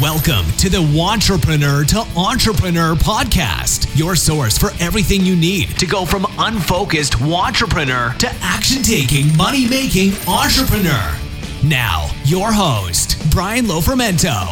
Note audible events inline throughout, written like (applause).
Welcome to the Wantrepreneur to Entrepreneur podcast, your source for everything you need to go from unfocused wantrepreneur to action taking, money making entrepreneur. Now, your host, Brian Lofermento.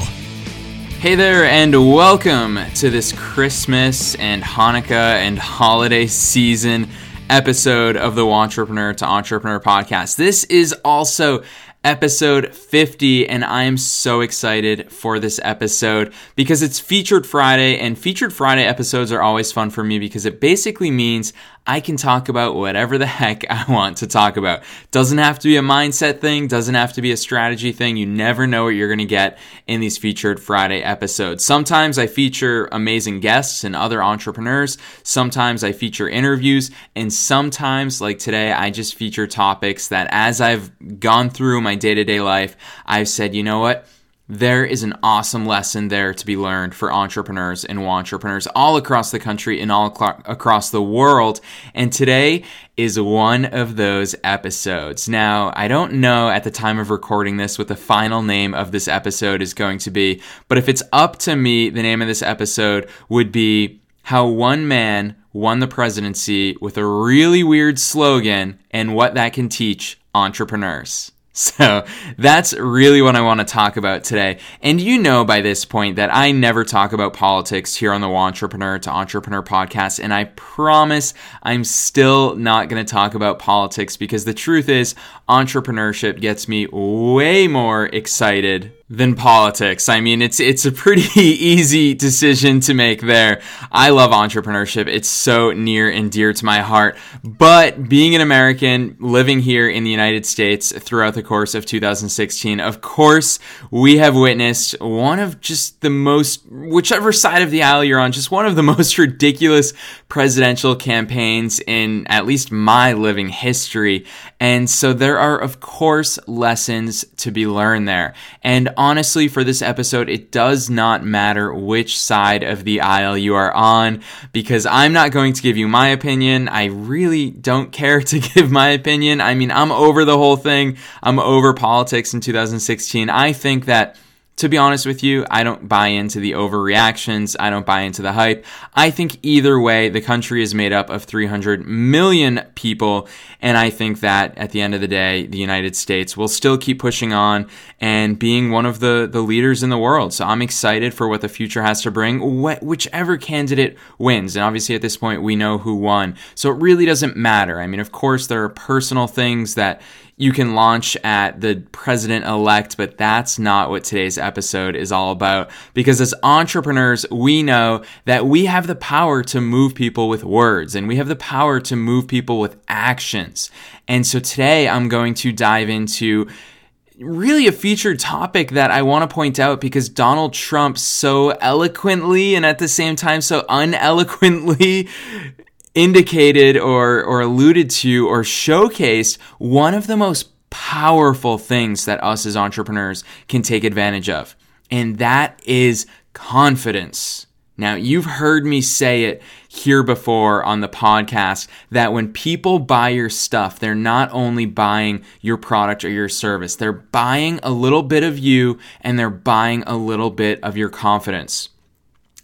Hey there, and welcome to this Christmas and Hanukkah and holiday season episode of the Wantrepreneur to Entrepreneur podcast. This is also episode 50, and I am so excited for this episode because it's Featured Friday, and Featured Friday episodes are always fun for me because it basically means I can talk about whatever the (laughs) heck I want to talk about. Doesn't have to be a mindset thing, doesn't have to be a strategy thing. You never know what you're going to get in these featured Friday episodes. Sometimes I feature amazing guests and other entrepreneurs. Sometimes I feature interviews. And sometimes, like today, I just feature topics that as I've gone through my day to day life, I've said, you know what? There is an awesome lesson there to be learned for wantrepreneurs and entrepreneurs all across the country and all across the world. And today is one of those episodes. Now, I don't know at the time of recording this what the final name of this episode is going to be, but if it's up to me, the name of this episode would be How One Man Won the Presidency with a Really Weird Slogan and What That Can Teach Entrepreneurs. So that's really what I want to talk about today. And you know by this point that I never talk about politics here on the Wantrepreneur to Entrepreneur podcast. And I promise I'm still not going to talk about politics because the truth is, entrepreneurship gets me way more excited than politics. I mean, it's it's a pretty (laughs) easy decision to make there. I love entrepreneurship. It's so near and dear to my heart. But being an American living here in the United States throughout the course of 2016, of course, we have witnessed one of just the most whichever side of the aisle you're on, just one of the (laughs) most ridiculous presidential campaigns in at least my living history. And so there are of course lessons to be learned there. And honestly, for this episode, it does not matter which side of the aisle you are on because I'm not going to give you my opinion. I really don't care (laughs) to give my opinion. I mean, I'm over the whole thing. I'm over politics in 2016. I think that to be honest with you, I don't buy into the overreactions. I don't buy into the hype. I think either way, the country is made up of 300 million people. And I think that at the end of the day, the United States will still keep pushing on and being one of the, the leaders in the world. So I'm excited for what the future has to bring, wh- whichever candidate wins. And obviously at this point, we know who won. So it really doesn't matter. I mean, of course, there are personal things that, you can launch at the president elect, but that's not what today's episode is all about. Because as entrepreneurs, we know that we have the power to move people with words and we have the power to move people with actions. And so today I'm going to dive into really a featured topic that I want to point out because Donald Trump so eloquently and at the same time so uneloquently indicated or, or alluded to or showcased one of the most powerful things that us as entrepreneurs can take advantage of. And that is confidence. Now, you've heard me say it here before on the podcast that when people buy your stuff, they're not only buying your product or your service, they're buying a little bit of you and they're buying a little bit of your confidence.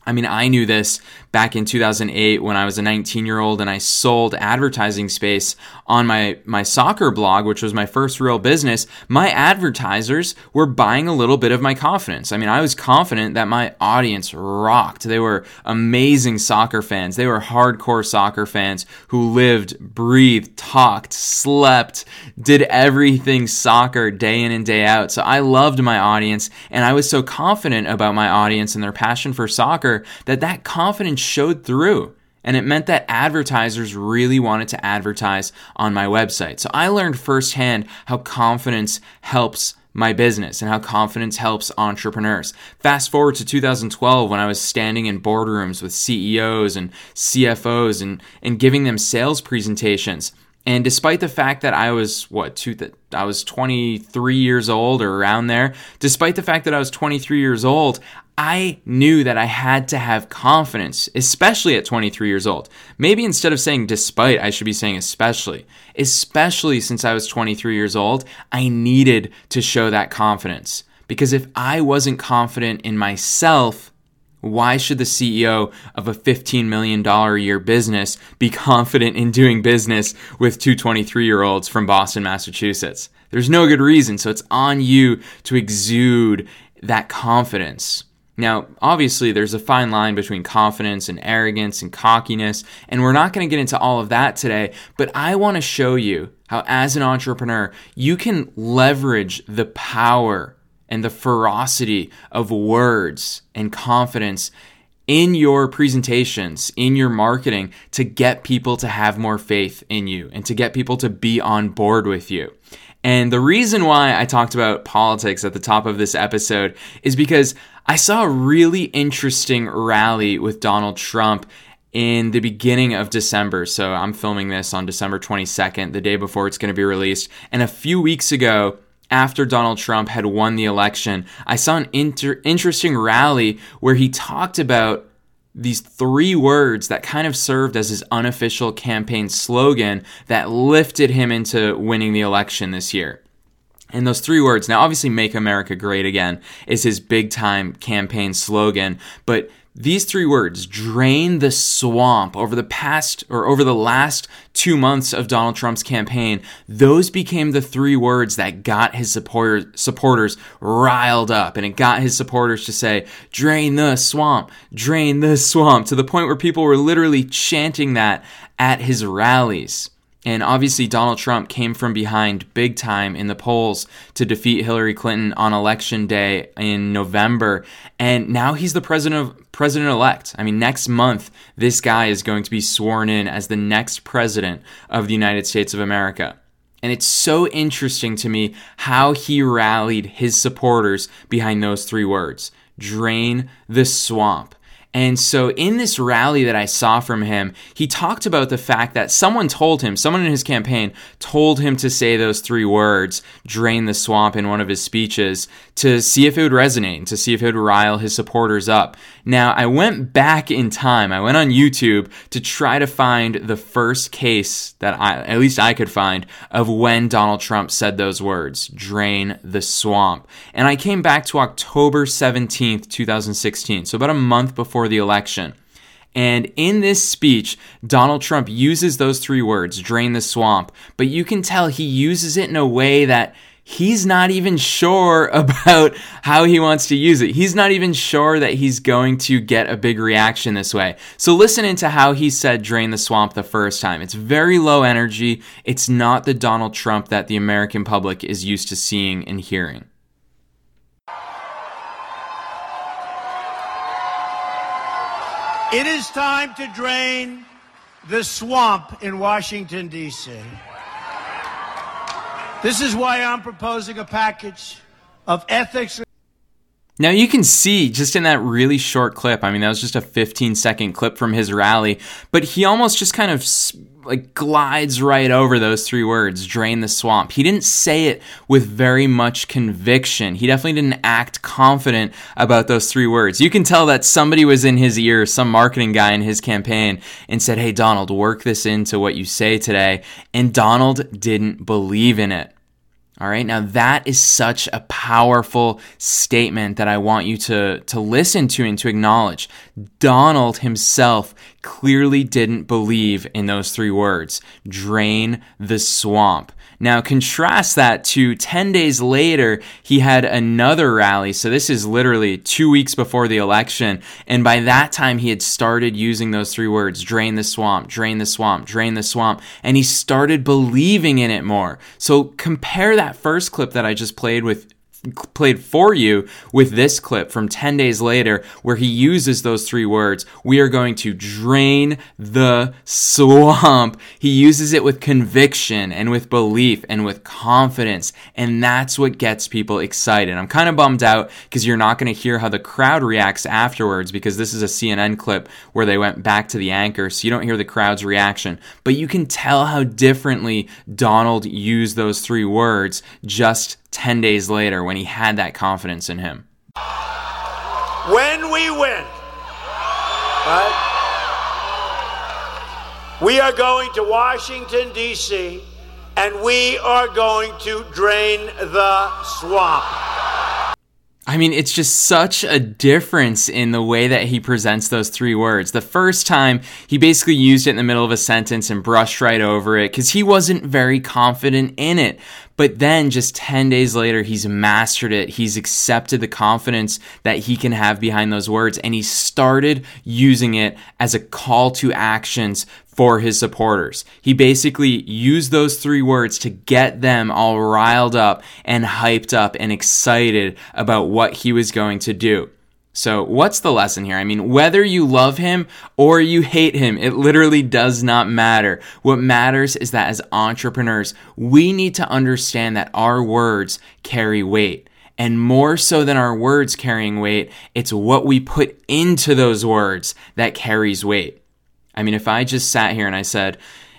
I mean, I knew this back in 2008 when I was a 19 year old and I sold advertising space on my, my soccer blog, which was my first real business. My advertisers were buying a little bit of my confidence. I mean, I was confident that my audience rocked. They were amazing soccer fans. They were hardcore soccer fans who lived, breathed, talked, slept, did everything soccer day in and day out. So I loved my audience and I was so confident about my audience and their passion for soccer that that confidence showed through. And it meant that advertisers really wanted to advertise on my website. So I learned firsthand how confidence helps my business and how confidence helps entrepreneurs. Fast forward to 2012 when I was standing in boardrooms with CEOs and CFOs and, and giving them sales presentations. And despite the fact that I was what two that I was 23 years old or around there, despite the fact that I was 23 years old, I knew that I had to have confidence, especially at 23 years old. Maybe instead of saying despite, I should be saying especially. Especially since I was 23 years old, I needed to show that confidence Because if I wasn't confident in myself, why should the CEO of a $15 million a year business be confident in doing business with two 23 year olds from Boston, Massachusetts? There's no good reason. So it's on you to exude that confidence. Now, obviously, there's a fine line between confidence and arrogance and cockiness, and we're not going to get into all of that today, but I want to show you how, as an entrepreneur, you can leverage the power and the ferocity of words and confidence in your presentations, in your marketing, to get people to have more faith in you and to get people to be on board with you. And the reason why I talked about politics at the top of this episode is because I saw a really interesting rally with Donald Trump in the beginning of December. So I'm filming this on December 22nd, the day before it's going to be released. And a few weeks ago, after Donald Trump had won the election, I saw an inter- interesting rally where he talked about these three words that kind of served as his unofficial campaign slogan that lifted him into winning the election this year. And those three words, now obviously Make America Great Again is his big time campaign slogan, but these three words, drain the swamp, over the past or over the last two months of Donald Trump's campaign, those became the three words that got his supporters, supporters riled up. And it got his supporters to say, drain the swamp, drain the swamp, to the point where people were literally chanting that at his rallies. And obviously, Donald Trump came from behind big time in the polls to defeat Hillary Clinton on election day in November. And now he's the president of president elect. I mean, next month, this guy is going to be sworn in as the next president of the United States of America. And it's so interesting to me how he rallied his supporters behind those three words drain the swamp. And so, in this rally that I saw from him, he talked about the fact that someone told him, someone in his campaign told him to say those three words, drain the swamp, in one of his speeches to see if it would resonate, and to see if it would rile his supporters up. Now, I went back in time, I went on YouTube to try to find the first case that I, at least I could find, of when Donald Trump said those words, drain the swamp. And I came back to October 17th, 2016, so about a month before the election. And in this speech, Donald Trump uses those three words, drain the swamp, but you can tell he uses it in a way that he's not even sure (laughs) about how he wants to use it. He's not even sure that he's going to get a big reaction this way. So listen into how he said drain the swamp the first time. It's very low energy. It's not the Donald Trump that the American public is used to seeing and hearing. It is time to drain the swamp in Washington, D.C. This is why I'm proposing a package of ethics. Now you can see just in that really short clip, I mean, that was just a 15 second clip from his rally, but he almost just kind of like glides right over those three words drain the swamp. He didn't say it with very much conviction. He definitely didn't act confident about those three words. You can tell that somebody was in his ear some marketing guy in his campaign and said hey donald work this into what you say today and donald didn't believe in it all right. Now that is such a powerful statement that I want you to, to listen to and to acknowledge. Donald himself clearly didn't believe in those three words. Drain the swamp. Now, contrast that to 10 days later, he had another rally. So, this is literally two weeks before the election. And by that time, he had started using those three words drain the swamp, drain the swamp, drain the swamp. And he started believing in it more. So, compare that first clip that I just played with played for you with this clip from 10 days later where he uses those three words. We are going to drain the swamp. He uses it with conviction and with belief and with confidence. And that's what gets people excited. I'm kind of bummed out because you're not going to hear how the crowd reacts afterwards because this is a CNN clip where they went back to the anchor. So you don't hear the crowd's reaction. But you can tell how differently Donald used those three words just 10 days later when he had that confidence in him. When we win, right, we are going to Washington, D.C., and we are going to drain the swamp. I mean, it's just such a difference in the way that he presents those three words. The first time, he basically used it in the middle of a sentence and brushed right over it because he wasn't very confident in it. But then just 10 days later, he's mastered it. He's accepted the confidence that he can have behind those words and he started using it as a call to actions for his supporters. He basically used those three words to get them all riled up and hyped up and excited about what he was going to do. So, what's the lesson here? I mean, whether you love him or you hate him, it literally does not matter. What matters is that as entrepreneurs, we need to understand that our words carry weight. And more so than our words carrying weight, it's what we put into those words that carries weight. I mean, if I just sat here and I said,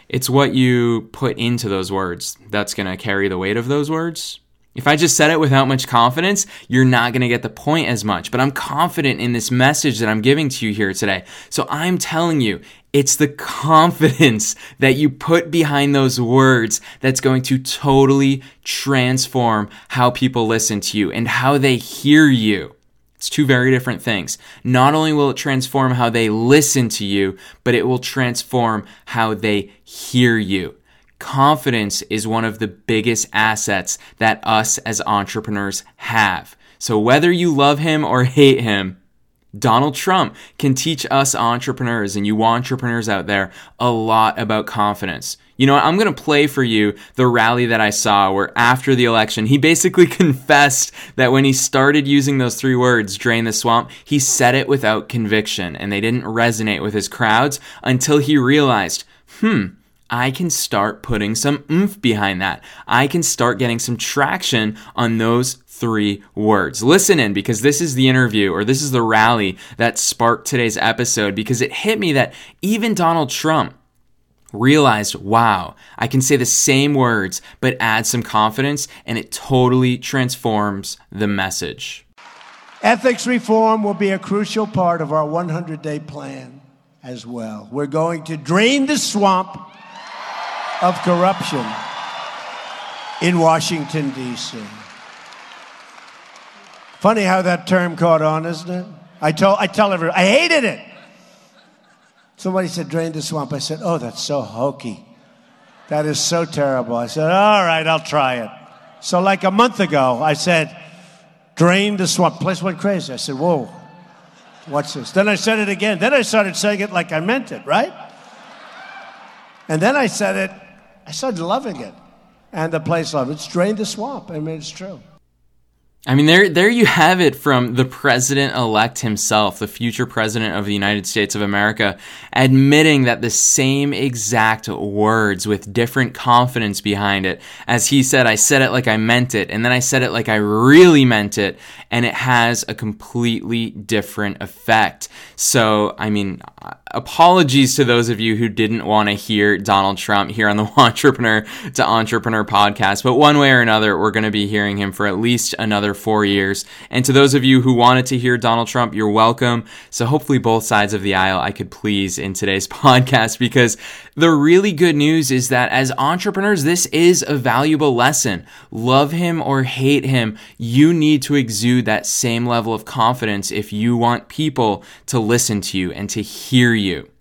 it's what you put into those words that's going to carry the weight of those words. If I just said it without much confidence, you're not going to get the point as much. But I'm confident in this message that I'm giving to you here today. So I'm telling you, it's the confidence that you put behind those words that's going to totally transform how people listen to you and how they hear you. It's two very different things. Not only will it transform how they listen to you, but it will transform how they hear you. Confidence is one of the biggest assets that us as entrepreneurs have. So whether you love him or hate him, Donald Trump can teach us entrepreneurs and you wantrepreneurs out there a lot about confidence. You know, I'm going to play for you the rally that I saw where after the election, he basically (laughs) confessed that when he started using those three words, drain the swamp, he said it without conviction and they didn't resonate with his crowds until he realized, hmm, I can start putting some oomph behind that. I can start getting some traction on those three words. Listen in because this is the interview or this is the rally that sparked today's episode because it hit me that even Donald Trump realized, wow, I can say the same words but add some confidence and it totally transforms the message. Ethics reform will be a crucial part of our 100 day plan as well. We're going to drain the swamp of corruption in Washington, D.C. Funny how that term caught on, isn't it? I, told, I tell everyone, I hated it. Somebody said, drain the swamp. I said, oh, that's so hokey. That is so terrible. I said, all right, I'll try it. So, like a month ago, I said, drain the swamp. Place went crazy. I said, whoa, what's this? Then I said it again. Then I started saying it like I meant it, right? And then I said it I started loving it. And the place loved it. It's drained the swamp. I mean, it's true. I mean, there, there you have it from the president elect himself, the future president of the United States of America, admitting that the same exact words with different confidence behind it. As he said, I said it like I meant it, and then I said it like I really meant it, and it has a completely different effect. So, I mean, uh, apologies to those of you who didn't want to hear Donald Trump here on the (laughs) Wantrepreneur to Entrepreneur podcast, but one way or another, we're going to be hearing him for at least another another four years. And to those of you who wanted to hear Donald Trump, you're welcome. So hopefully both sides of the aisle I could please in today's (laughs) podcast because the really good news is that as entrepreneurs, this is a valuable lesson. Love him or hate him, you need to exude that same level of confidence if you want people to listen to you and to hear you.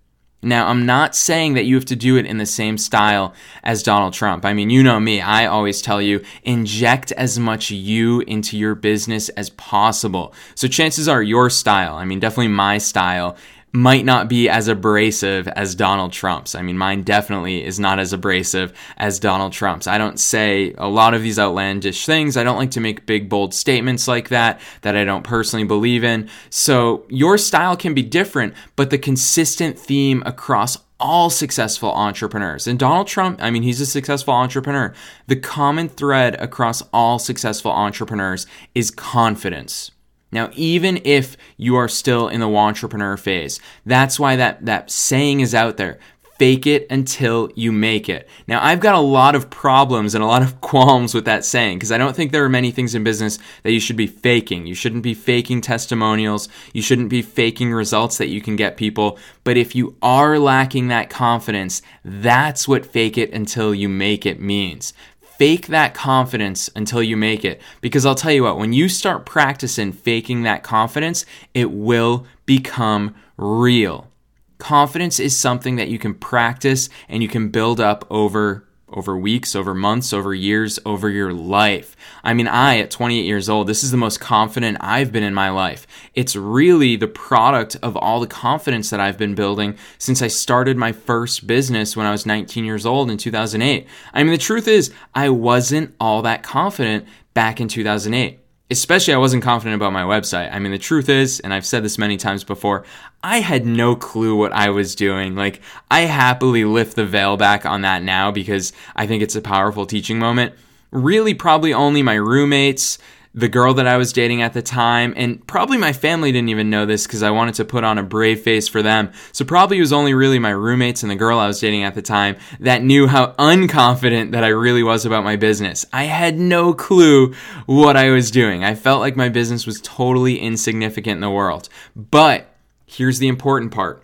Now, I'm not saying that you have to do it in the same style as Donald Trump. I mean, you know me. I always tell you, inject as much you into your business as possible. So chances are your style, I mean, definitely my style, might not be as abrasive as Donald Trump's. I mean, mine definitely is not as abrasive as Donald Trump's. I don't say a lot of these outlandish things. I don't like to make big, bold statements like that that I don't personally believe in. So your style can be different, but the consistent theme across all successful entrepreneurs. And Donald Trump, I mean, he's a successful entrepreneur. The common thread across all successful entrepreneurs is confidence. Now, even if you are still in the wantrepreneur phase, that's why that, that saying is out there. Fake it until you make it. Now, I've got a lot of problems and a lot of (laughs) qualms with that saying because I don't think there are many things in business that you should be faking. You shouldn't be faking testimonials. You shouldn't be faking results that you can get people. But if you are lacking that confidence, that's what fake it until you make it means fake that confidence until you make it. Because I'll tell you what, when you start practicing faking that confidence, it will become real. Confidence is something that you can practice and you can build up over over weeks, over months, over years, over your life. I mean, I, at 28 years old, this is the most confident I've been in my life. It's really the product of all the confidence that I've been building since I started my first business when I was 19 years old in 2008. I mean, the truth is, I wasn't all that confident back in 2008 especially I wasn't confident about my website. I mean, the truth is, and I've said this many times before, I had no clue what I was doing. Like, I happily lift the veil back on that now because I think it's a powerful teaching moment. Really, probably only my roommates, the girl that I was dating at the time, and probably my family didn't even know this because I wanted to put on a brave face for them. So probably it was only really my roommates and the girl I was dating at the time that knew how unconfident that I really was about my business. I had no clue what I was doing. I felt like my business was totally insignificant in the world. But here's the important part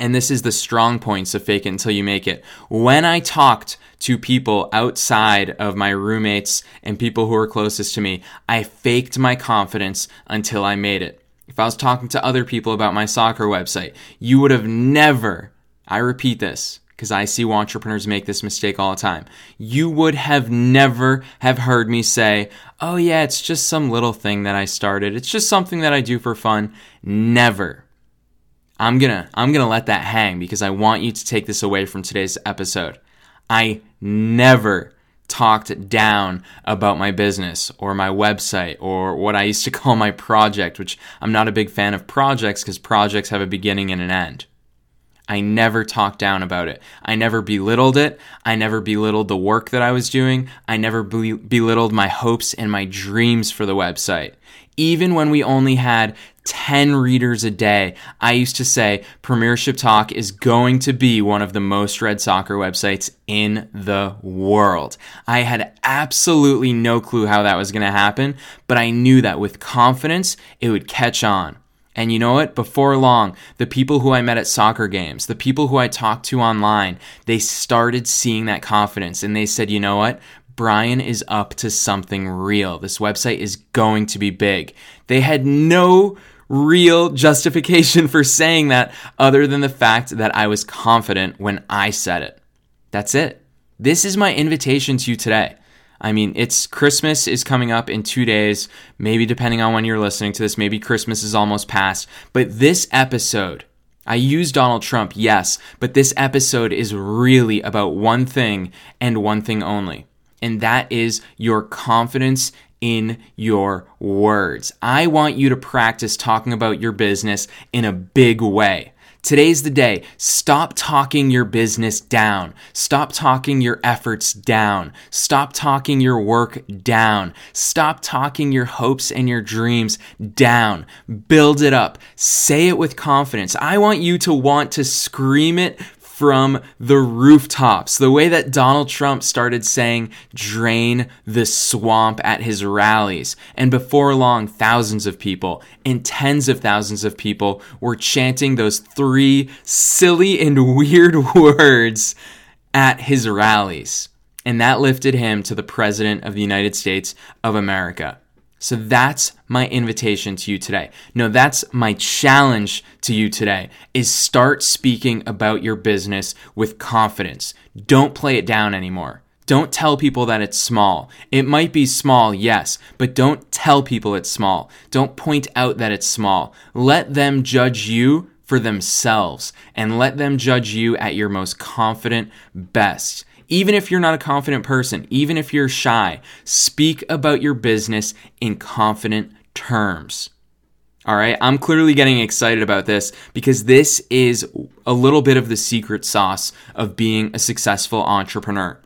and this is the strong points of fake it until you make it. When I talked to people outside of my roommates and people who were closest to me, I faked my confidence until I made it. If I was talking to other people about my soccer website, you would have never, I repeat this, because I see entrepreneurs make this mistake all the time. You would have never have heard me say, "Oh yeah, it's just some little thing that I started. It's just something that I do for fun." Never. I'm going to I'm going to let that hang because I want you to take this away from today's episode. I never talked down about my business or my website or what I used to (laughs) call my project, which I'm not a big fan of projects because projects have a beginning and an end. I never talked down about it. I never belittled it. I never belittled the work that I was doing. I never be- belittled my hopes and my dreams for the website. Even when we only had 10 readers a day. I used to say Premiership Talk is going to be one of the most read soccer websites in the world. I had absolutely no clue how that was going to happen, but I knew that with confidence it would catch on. And you know what? Before long, the people who I met at soccer games, the people who I talked to online, they started seeing that confidence and they said, you know what? Brian is up to something real. This website is going to be big. They had no real justification for saying that other than the fact that I was confident when I said it. That's it. This is my invitation to you today. I mean, it's Christmas is coming up in two days, maybe depending on when you're listening to this, maybe Christmas is almost past. But this episode, I use Donald Trump, yes, but this episode is really about one thing and one thing only and that is your confidence in your words. I want you to practice talking about your business in a big way. Today's the day. Stop talking your business down. Stop talking your efforts down. Stop talking your work down. Stop talking your hopes and your dreams down. Build it up. Say it with confidence. I want you to want to scream it from the rooftops. The way that Donald Trump started saying, drain the swamp at his rallies. And before long, thousands of people and tens of thousands of people were chanting those three silly and (laughs) weird words at his rallies. And that lifted him to the President of the United States of America. So that's my invitation to you today. No, that's my challenge to you today is start speaking about your business with confidence. Don't play it down anymore. Don't tell people that it's small. It might be small, yes, but don't tell people it's small. Don't point out that it's small. Let them judge you for themselves and let them judge you at your most confident best. Even if you're not a confident person, even if you're shy, speak about your business in confident terms. All right, I'm clearly getting excited about this because this is a little bit of the secret sauce of being a successful entrepreneur.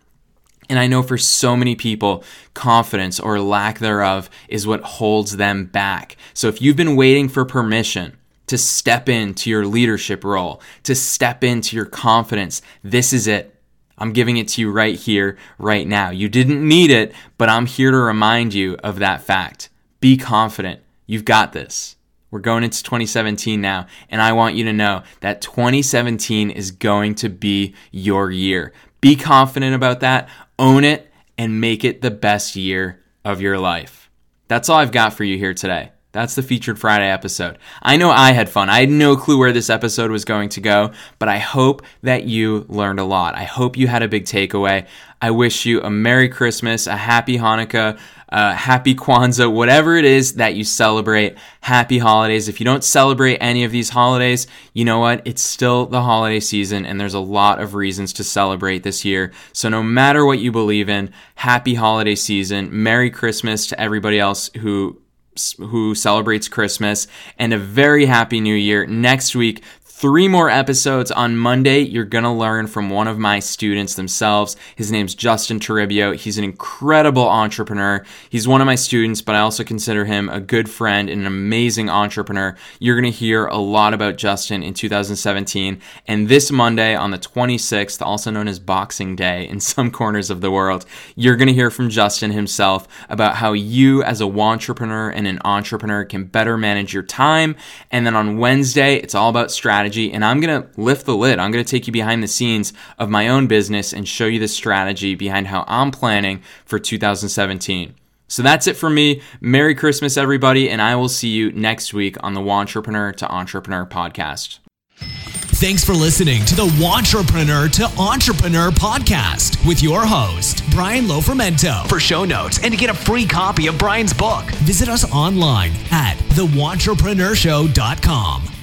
And I know for so many people, confidence or lack thereof is what holds them back. So if you've been waiting for permission to step into your leadership role, to step into your confidence, this is it. I'm giving it to you right here, right now. You didn't need it, but I'm here to remind you of that fact. Be confident. You've got this. We're going into 2017 now, and I want you to know that 2017 is going to be your year. Be confident about that, own it, and make it the best year of your life. That's all I've got for you here today. That's the featured Friday episode. I know I had fun. I had no clue where this episode was going to go, but I hope that you learned a lot. I hope you had a big takeaway. I wish you a Merry Christmas, a Happy Hanukkah, a Happy Kwanzaa, whatever it is that you celebrate. Happy holidays. If you don't celebrate any of these holidays, you know what? It's still the holiday season and there's a lot of reasons to celebrate this year. So no matter what you believe in, happy holiday season. Merry Christmas to everybody else who who celebrates Christmas, and a very happy new year. Next week, three more episodes on Monday. You're going to learn from one of my students themselves. His name's Justin Toribio. He's an incredible entrepreneur. He's one of my students, but I also consider him a good friend and an amazing entrepreneur. You're going to hear a lot about Justin in 2017. And this Monday on the 26th, also known as Boxing Day in some corners of the world, you're going to hear from Justin himself about how you as a wantrepreneur and an entrepreneur can better manage your time. And then on Wednesday, it's all about strategy strategy and I'm going to lift the lid. I'm going to take you behind the scenes of my own business and show you the strategy behind how I'm planning for 2017. So that's it for me. Merry Christmas, everybody, and I will see you next week on the Wantrepreneur to Entrepreneur podcast. Thanks for listening to the Wantrepreneur to Entrepreneur podcast with your host, Brian Lofermento. For show notes and to get a free copy of Brian's book, visit us online at thewantrepreneurShow.com.